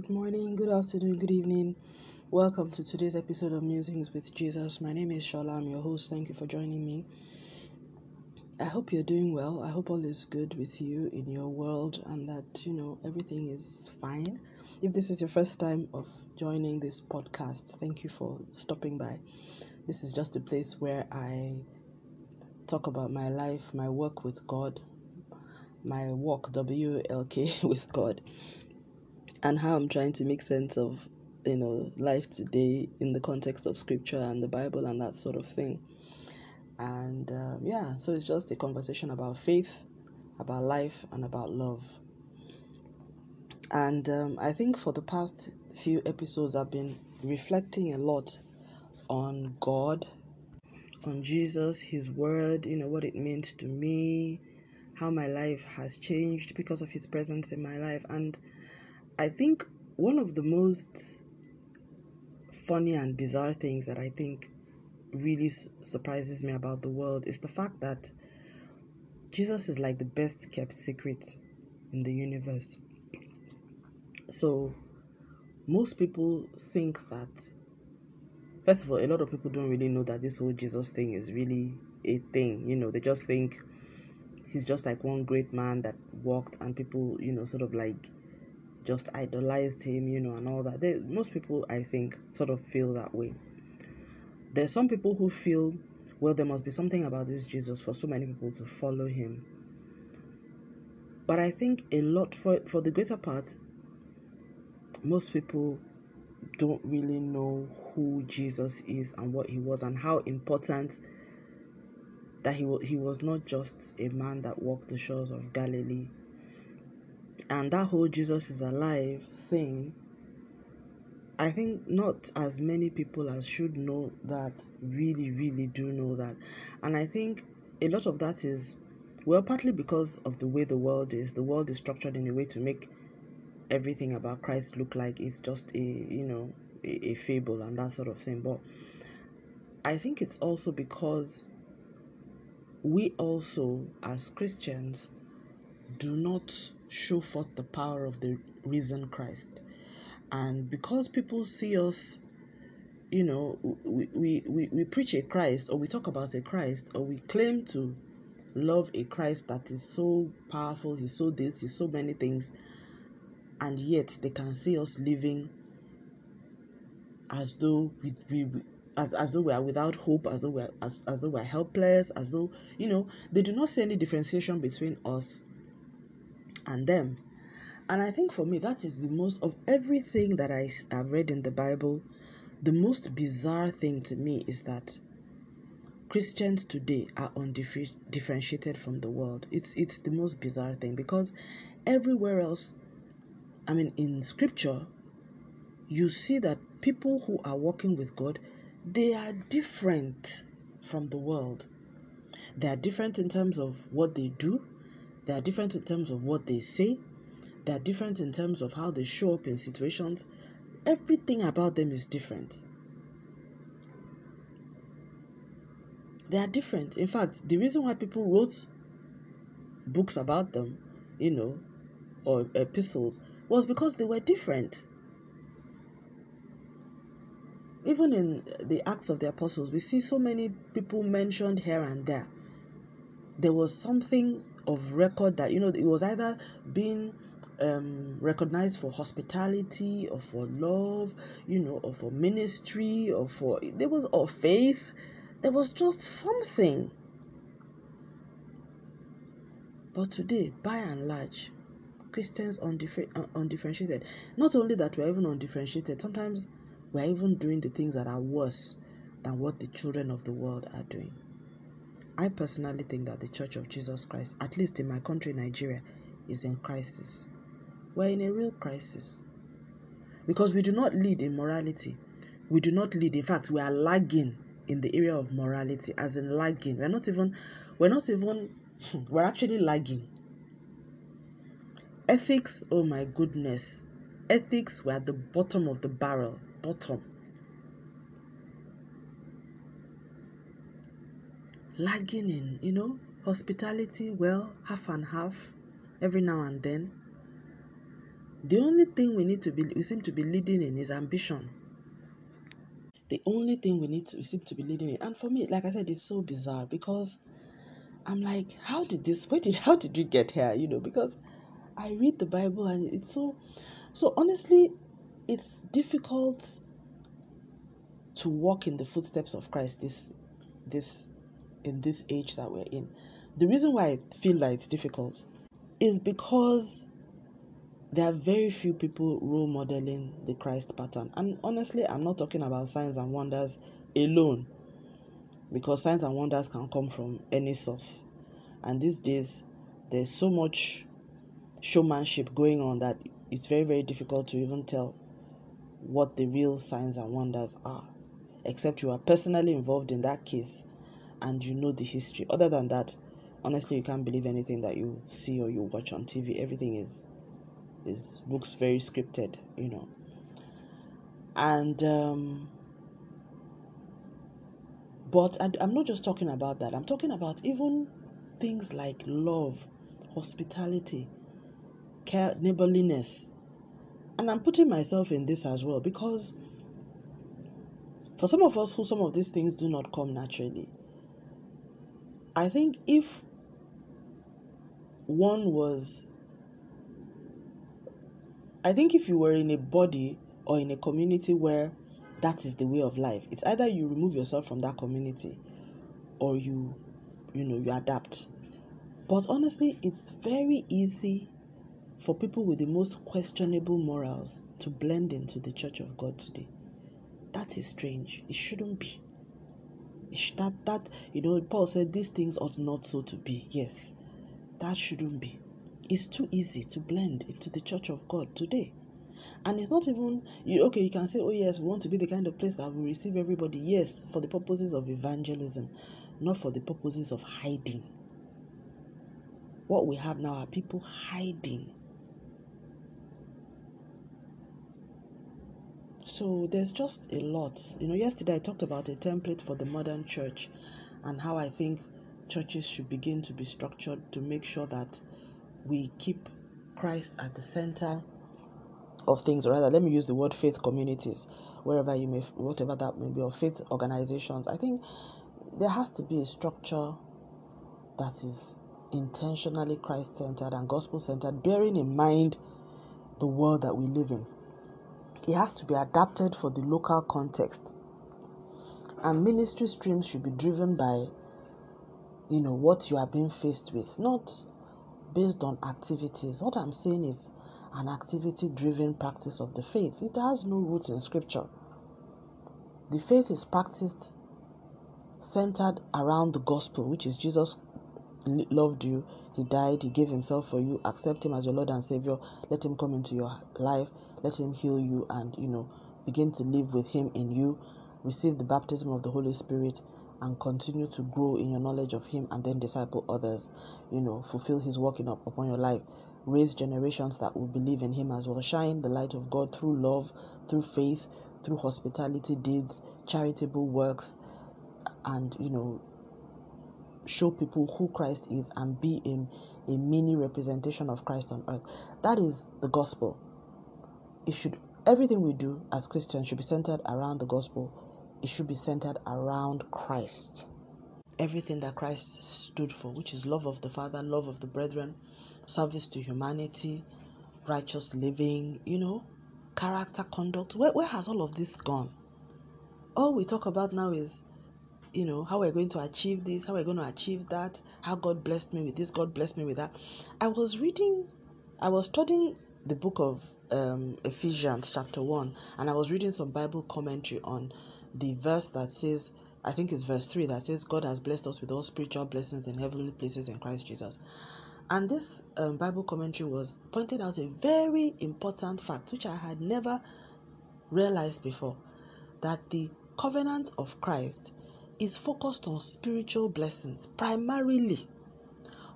Good morning, good afternoon, good evening. Welcome to today's episode of Musings with Jesus. My name is Shola. I'm your host. Thank you for joining me. I hope you're doing well. I hope all is good with you in your world and that you know everything is fine. If this is your first time of joining this podcast, thank you for stopping by. This is just a place where I talk about my life, my work with God, my walk W L K with God and how I'm trying to make sense of you know life today in the context of scripture and the Bible and that sort of thing. And um, yeah, so it's just a conversation about faith, about life, and about love. And um, I think for the past few episodes, I've been reflecting a lot on God, on Jesus, His Word, you know, what it means to me, how my life has changed because of His presence in my life. And I think one of the most funny and bizarre things that I think really surprises me about the world is the fact that Jesus is like the best kept secret in the universe. So, most people think that, first of all, a lot of people don't really know that this whole Jesus thing is really a thing. You know, they just think he's just like one great man that walked and people, you know, sort of like just idolized him, you know, and all that. They, most people, I think, sort of feel that way. There's some people who feel, well, there must be something about this Jesus for so many people to follow him. But I think a lot, for, for the greater part, most people don't really know who Jesus is and what he was and how important that he, was, he was not just a man that walked the shores of Galilee and that whole Jesus is alive thing, I think not as many people as should know that really, really do know that. And I think a lot of that is, well, partly because of the way the world is. The world is structured in a way to make everything about Christ look like it's just a, you know, a, a fable and that sort of thing. But I think it's also because we also, as Christians, do not show forth the power of the risen Christ. And because people see us, you know, we, we, we, we preach a Christ or we talk about a Christ or we claim to love a Christ that is so powerful, he's so this, he's so many things, and yet they can see us living as though we, we as, as though we are without hope, as though we are as, as though we are helpless, as though you know, they do not see any differentiation between us and them. And I think for me, that is the most of everything that I have read in the Bible. The most bizarre thing to me is that Christians today are undifferentiated from the world. It's it's the most bizarre thing because everywhere else, I mean, in Scripture, you see that people who are walking with God, they are different from the world. They are different in terms of what they do. They are different in terms of what they say. They are different in terms of how they show up in situations. Everything about them is different. They are different. In fact, the reason why people wrote books about them, you know, or epistles, was because they were different. Even in the Acts of the Apostles, we see so many people mentioned here and there. There was something of record that you know it was either being um, recognized for hospitality or for love, you know, or for ministry or for there was or faith. There was just something. But today, by and large, Christians undiffer- uh, undifferentiated. Not only that we're even undifferentiated, sometimes we're even doing the things that are worse than what the children of the world are doing. I personally think that the Church of Jesus Christ, at least in my country, Nigeria, is in crisis. We're in a real crisis. Because we do not lead in morality. We do not lead. In fact, we are lagging in the area of morality, as in lagging. We're not even, we're not even, we're actually lagging. Ethics, oh my goodness. Ethics we're at the bottom of the barrel. Bottom. Lagging in, you know, hospitality, well, half and half every now and then. The only thing we need to be we seem to be leading in is ambition. The only thing we need to we seem to be leading in. And for me, like I said, it's so bizarre because I'm like, how did this where did how did we get here? You know, because I read the Bible and it's so so honestly, it's difficult to walk in the footsteps of Christ this this in this age that we're in. The reason why I feel like it's difficult is because there are very few people role modeling the Christ pattern. And honestly, I'm not talking about signs and wonders alone because signs and wonders can come from any source. And these days, there's so much showmanship going on that it's very, very difficult to even tell what the real signs and wonders are, except you are personally involved in that case and you know the history. Other than that, honestly, you can't believe anything that you see or you watch on TV. Everything is is looks very scripted, you know. And um, but I, I'm not just talking about that. I'm talking about even things like love, hospitality, care, neighborliness. And I'm putting myself in this as well because for some of us who some of these things do not come naturally, I think if one was, I think if you were in a body or in a community where that is the way of life, it's either you remove yourself from that community or you, you know, you adapt. But honestly, it's very easy for people with the most questionable morals to blend into the church of God today. That is strange. It shouldn't be that that you know paul said these things ought not so to be. Yes that shouldn't be. It's too easy to blend into the church of god today. And it's not even you okay you can say oh yes we want to be the kind of place that will receive everybody. Yes for the purposes of evangelism not for the purposes of hiding. What we have now are people hiding So there's just a lot. You know, yesterday I talked about a template for the modern church and how I think churches should begin to be structured to make sure that we keep Christ at the center of things, or rather, let me use the word faith communities, wherever you may, whatever that may be, or faith organizations. I think there has to be a structure that is intentionally Christ centered and gospel centered, bearing in mind the world that we live in it has to be adapted for the local context. And ministry streams should be driven by, you know, what you are being faced with, not based on activities. What I'm saying is an activity driven practice of the faith. It has no roots in scripture. The faith is practiced centered around the gospel, which is Jesus loved you, He died, He gave Himself for you. Accept Him as your Lord and Savior. Let Him come into your life. Let Him heal you and, you know, begin to live with Him in you. Receive the baptism of the Holy Spirit and continue to grow in your knowledge of Him and then disciple others. You know, fulfill His working up upon your life. Raise generations that will believe in Him as well. Shine the light of God through love, through faith, through hospitality deeds, charitable works, and, you know, show people who Christ is and be in a mini representation of Christ on earth. That is the gospel. It should everything we do as Christians should be centered around the gospel. It should be centered around Christ. Everything that Christ stood for, which is love of the Father, love of the brethren, service to humanity, righteous living, you know, character, conduct. Where, where has all of this gone? All we talk about now is you know, how we're going to achieve this, how we're going to achieve that, how God blessed me with this, God blessed me with that. I was reading, I was studying the book of um, Ephesians, chapter 1, and I was reading some Bible commentary on the verse that says, I think it's verse 3 that says, God has blessed us with all spiritual blessings in heavenly places in Christ Jesus. And this um, Bible commentary was pointed out a very important fact, which I had never realized before that the covenant of Christ is focused on spiritual blessings primarily,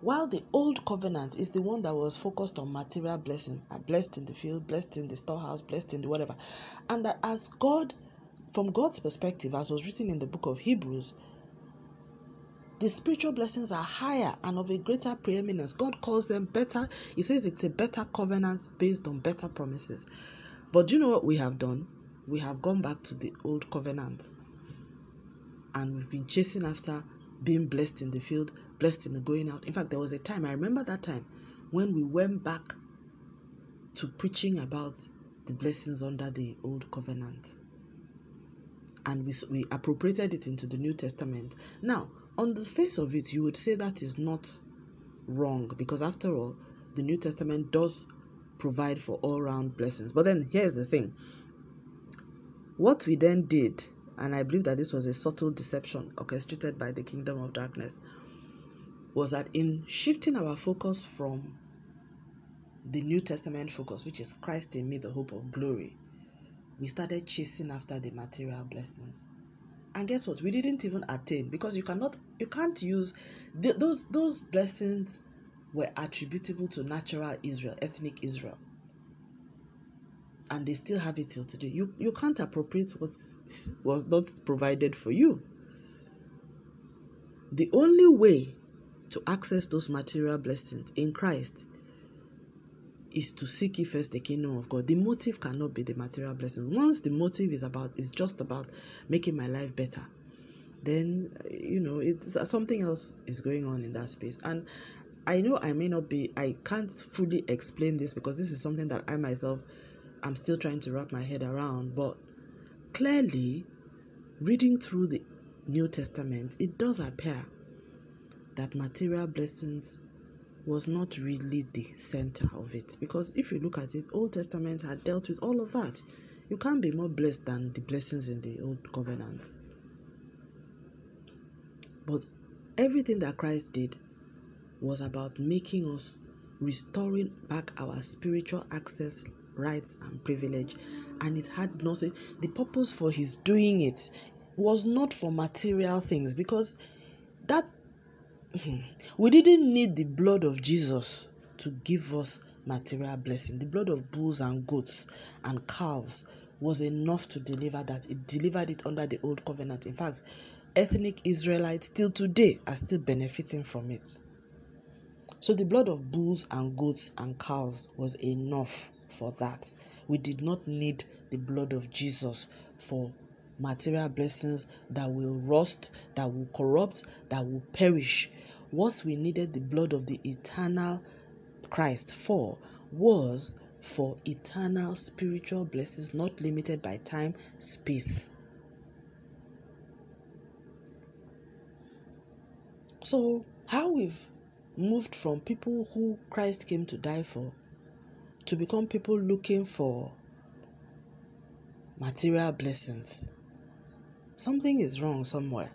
while the old covenant is the one that was focused on material blessing, uh, blessed in the field, blessed in the storehouse, blessed in the whatever. And that as God, from God's perspective, as was written in the book of Hebrews, the spiritual blessings are higher and of a greater preeminence. God calls them better. He says it's a better covenant based on better promises. But do you know what we have done? We have gone back to the old covenant and we've been chasing after being blessed in the field, blessed in the going out. In fact, there was a time, I remember that time when we went back to preaching about the blessings under the old covenant and we, we appropriated it into the New Testament. Now, on the face of it, you would say that is not wrong because, after all, the New Testament does provide for all round blessings. But then here's the thing what we then did, and I believe that this was a subtle deception orchestrated by the kingdom of darkness, was that in shifting our focus from the New Testament focus, which is Christ in me, the hope of glory, we started chasing after the material blessings. And guess what? We didn't even attain because you cannot you can't use the, those those blessings were attributable to natural israel ethnic israel and they still have it till today you you can't appropriate what was not provided for you the only way to access those material blessings in christ is to seek ye first the kingdom of God. The motive cannot be the material blessing. Once the motive is about is just about making my life better, then you know it's something else is going on in that space. And I know I may not be I can't fully explain this because this is something that I myself am still trying to wrap my head around, but clearly reading through the New Testament, it does appear that material blessings was not really the center of it. Because if you look at it old testament had dealt with all of that. You can't be more blessed than the blessings in the old covenant. But everything that christ did was about making us restoring back our spiritual access rights and privilege and it had nothing the purpose for his doing it was not for material things because that we didn't need the blood of Jesus to give us material blessing. The blood of bulls and goats and calves was enough to deliver that. It delivered it under the old covenant. In fact, ethnic Israelites still today are still benefiting from it. So the blood of bulls and goats and cows was enough for that. We did not need the blood of Jesus for material blessings that will rust, that will corrupt, that will perish. What we needed the blood of the eternal Christ for was for eternal spiritual blessings not limited by time, space. So, how we've moved from people who Christ came to die for to become people looking for material blessings. Something is wrong somewhere.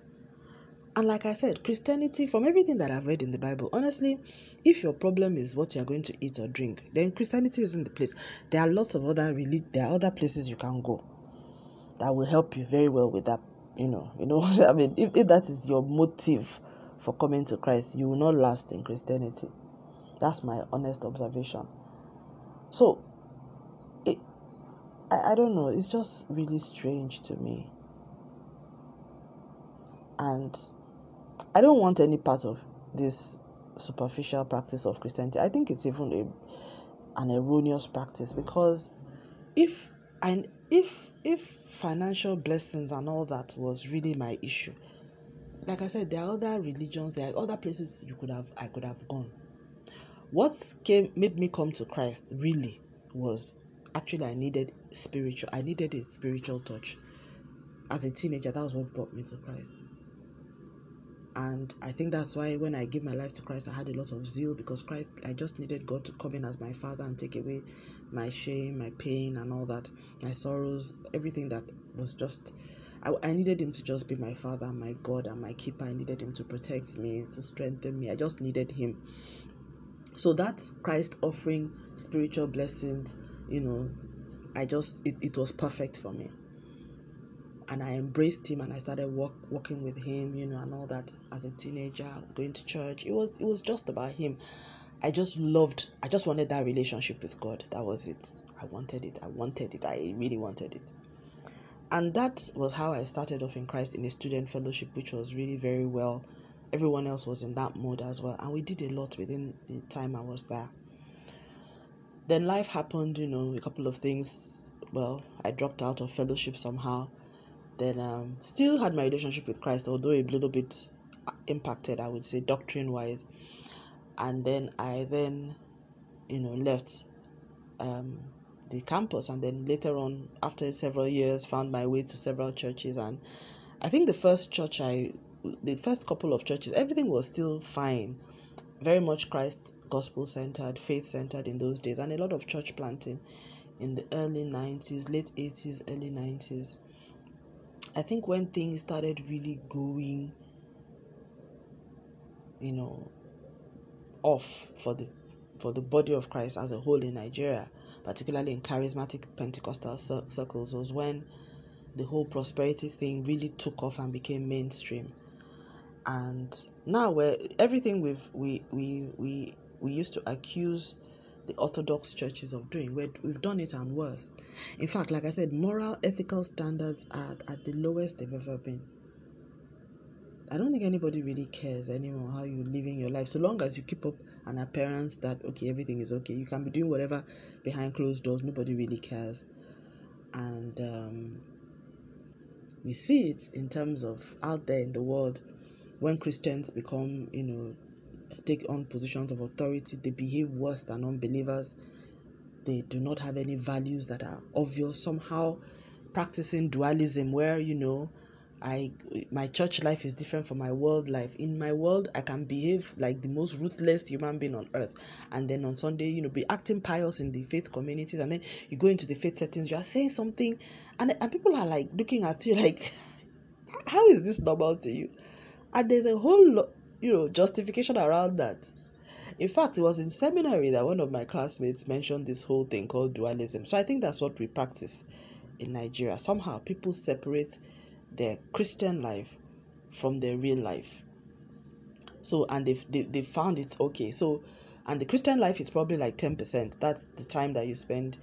And like I said, Christianity, from everything that I've read in the Bible, honestly, if your problem is what you're going to eat or drink, then Christianity isn't the place. There are lots of other really there are other places you can go that will help you very well with that. You know, you know I mean. If, if that is your motive for coming to Christ, you will not last in Christianity. That's my honest observation. So, it, I, I don't know. It's just really strange to me. And I don't want any part of this superficial practice of Christianity. I think it's even a, an erroneous practice because if and if if financial blessings and all that was really my issue, like I said, there are other religions, there are other places you could have I could have gone. What came made me come to Christ really was actually I needed spiritual I needed a spiritual touch. As a teenager, that was what brought me to Christ and I think that's why when I gave my life to Christ, I had a lot of zeal because Christ, I just needed God to come in as my Father and take away my shame, my pain, and all that, my sorrows, everything that was just. I, I needed Him to just be my Father, my God, and my keeper. I needed Him to protect me, to strengthen me. I just needed Him. So that's Christ offering spiritual blessings. You know, I just it, it was perfect for me and I embraced him and I started work, working with him, you know, and all that as a teenager, going to church. It was it was just about him. I just loved I just wanted that relationship with God. That was it. I wanted it. I wanted it. I really wanted it. And that was how I started off in Christ in a student fellowship, which was really very well everyone else was in that mode as well. And we did a lot within the time I was there. Then life happened, you know, a couple of things. Well, I dropped out of fellowship somehow. Then um, still had my relationship with Christ, although a little bit impacted, I would say, doctrine wise. And then I then, you know, left um, the campus, and then later on, after several years, found my way to several churches. And I think the first church I, the first couple of churches, everything was still fine, very much Christ gospel centered, faith centered in those days, and a lot of church planting in the early 90s, late 80s, early 90s. I think when things started really going, you know, off for the for the body of Christ as a whole in Nigeria, particularly in charismatic Pentecostal circles, was when the whole prosperity thing really took off and became mainstream. And now where everything we've we we we we used to accuse the Orthodox churches of doing. we have done it and worse. In fact, like I said, moral, ethical standards are at the lowest they've ever been. I don't think anybody really cares anymore how you're living your life. So long as you keep up an appearance that, okay, everything is okay, you can be doing whatever behind closed doors, nobody really cares. And um, we see it in terms of out there in the world when Christians become, you know, take on positions of authority, they behave worse than unbelievers. They do not have any values that are obvious. Somehow, practicing dualism, where you know, I my church life is different from my world life. In my world, I can behave like the most ruthless human being on earth, and then on Sunday, you know, be acting pious in the faith communities, and then you go into the faith settings, you are saying something, and and people are like looking at you like, how is this normal to you? And there's a whole lot you know, justification around that. In fact, it was in seminary that one of my classmates mentioned this whole thing called dualism. So I think that's what we practice in Nigeria. Somehow people separate their Christian life from their real life. So and they they, they found it okay. So and the Christian life is probably like 10%. That's the time that you spend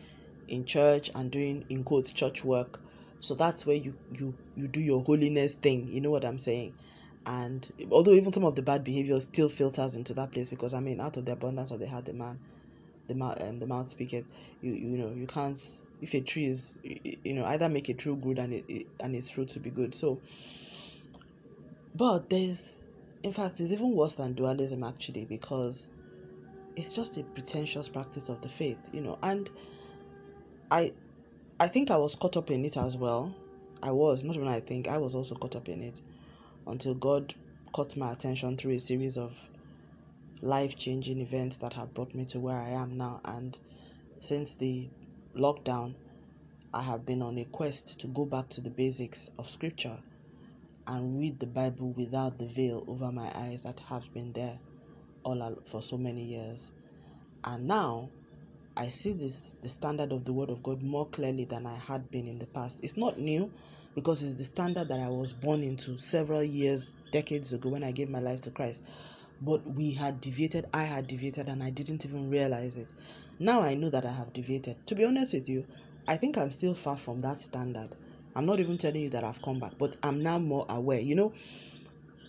in church and doing in quotes church work. So that's where you you you do your holiness thing. You know what I'm saying? And although even some of the bad behavior still filters into that place because I mean out of the abundance of the heart the man the mouth um, the mouth speaketh. You you know you can't if a tree is you know either make a true good and it, it and its fruit to be good. So but there's in fact it's even worse than dualism actually because it's just a pretentious practice of the faith you know. And I I think I was caught up in it as well. I was not even I think I was also caught up in it until God caught my attention through a series of life changing events that have brought me to where I am now. And since the lockdown, I have been on a quest to go back to the basics of scripture and read the Bible without the veil over my eyes that have been there all for so many years. And now I see this the standard of the word of God more clearly than I had been in the past. It's not new because it's the standard that I was born into several years, decades ago when I gave my life to Christ. But we had deviated, I had deviated, and I didn't even realize it. Now I know that I have deviated. To be honest with you, I think I'm still far from that standard. I'm not even telling you that I've come back, but I'm now more aware. You know,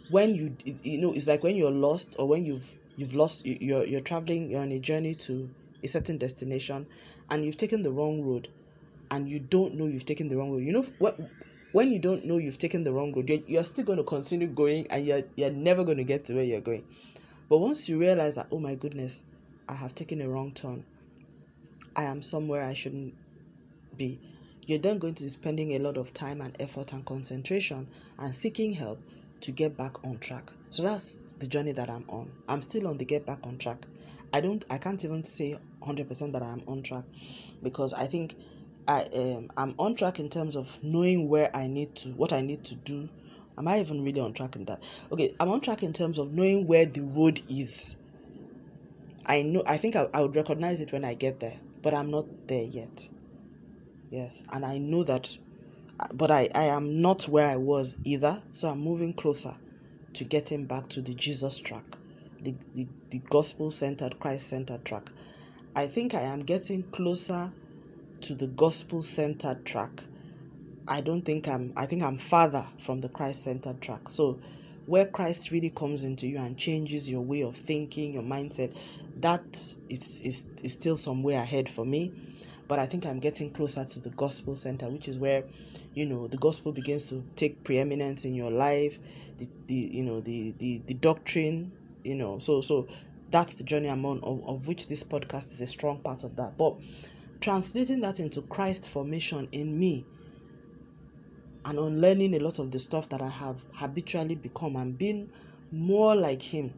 when you you know, it's like when you're lost or when you've you've lost you're you're traveling, you're on a journey to a certain destination, and you've taken the wrong road, and you don't know you've taken the wrong road. You know what? When you don't know you've taken the wrong road, you're, you're still going to continue going and you're, you're never going to get to where you're going. But once you realize that, oh my goodness, I have taken a wrong turn, I am somewhere I shouldn't be, you're then going to be spending a lot of time and effort and concentration and seeking help to get back on track. So that's the journey that I'm on. I'm still on the get back on track. I don't I can't even say 100% that I'm on track because I think I um I'm on track in terms of knowing where I need to what I need to do. Am I even really on track in that? Okay, I'm on track in terms of knowing where the road is. I know I think I, I would recognize it when I get there, but I'm not there yet. Yes, and I know that but I, I am not where I was either, so I'm moving closer to getting back to the Jesus track, the, the, the gospel centered, Christ centered track. I think I am getting closer to the gospel centered track. I don't think I'm I think I'm farther from the Christ centered track. So where Christ really comes into you and changes your way of thinking, your mindset, that is, is, is still some way ahead for me. But I think I'm getting closer to the gospel center, which is where, you know, the gospel begins to take preeminence in your life, the, the you know, the, the, the doctrine, you know. So so that's the journey I'm on, of, of which this podcast is a strong part of that. But translating that into Christ formation in me and unlearning a lot of the stuff that I have habitually become and being more like Him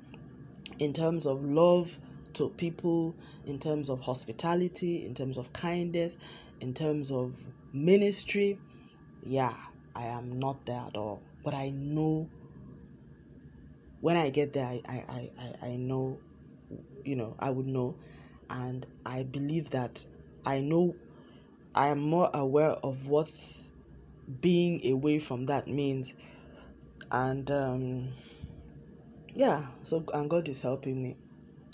in terms of love to people, in terms of hospitality, in terms of kindness, in terms of ministry. Yeah, I am not there at all. But I know when I get there, I, I, I, I know, you know, I would know. And I believe that I know I am more aware of what being away from that means. And um yeah so and god is helping me.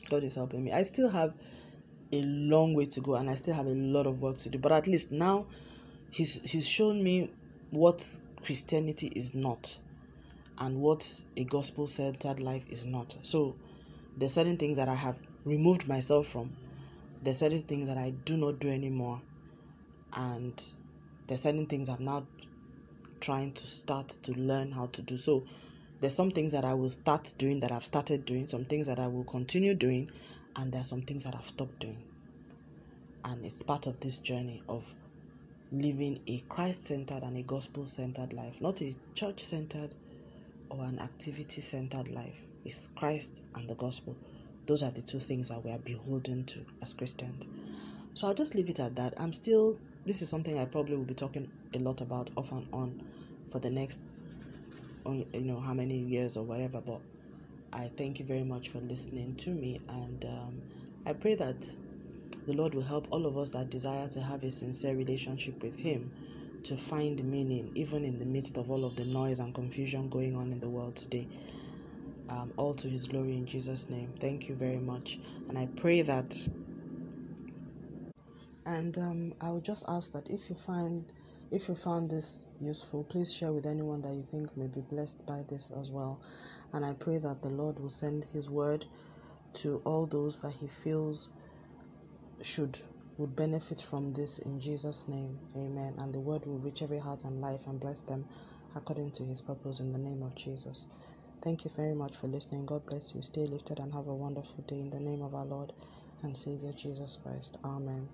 God is helping me. I still have a long way to go and i still have a lot of work to do but at least now he's he's shown me what christianity is not and what a gospel centered life is not. So there's certain things that i have removed myself from there's certain things that i do not do anymore and there's certain things i'm now trying to start to learn how to do. So there's some things that I will start doing that I've started doing, some things that I will continue doing, and there are some things that I've stopped doing. And it's part of this journey of living a Christ centered and a gospel centered life, not a church centered or an activity centered life. It's Christ and the gospel. Those are the two things that we are beholden to as Christians. So I'll just leave it at that. I'm still, this is something I probably will be talking a lot about off and on for the next you know how many years or whatever but i thank you very much for listening to me and um, i pray that the lord will help all of us that desire to have a sincere relationship with him to find meaning even in the midst of all of the noise and confusion going on in the world today um, all to his glory in jesus name thank you very much and i pray that and um, i would just ask that if you find if you found this useful, please share with anyone that you think may be blessed by this as well. And I pray that the Lord will send His word to all those that He feels should would benefit from this in Jesus' name. Amen. And the word will reach every heart and life and bless them according to His purpose in the name of Jesus. Thank you very much for listening. God bless you. Stay lifted and have a wonderful day in the name of our Lord and Savior Jesus Christ. Amen.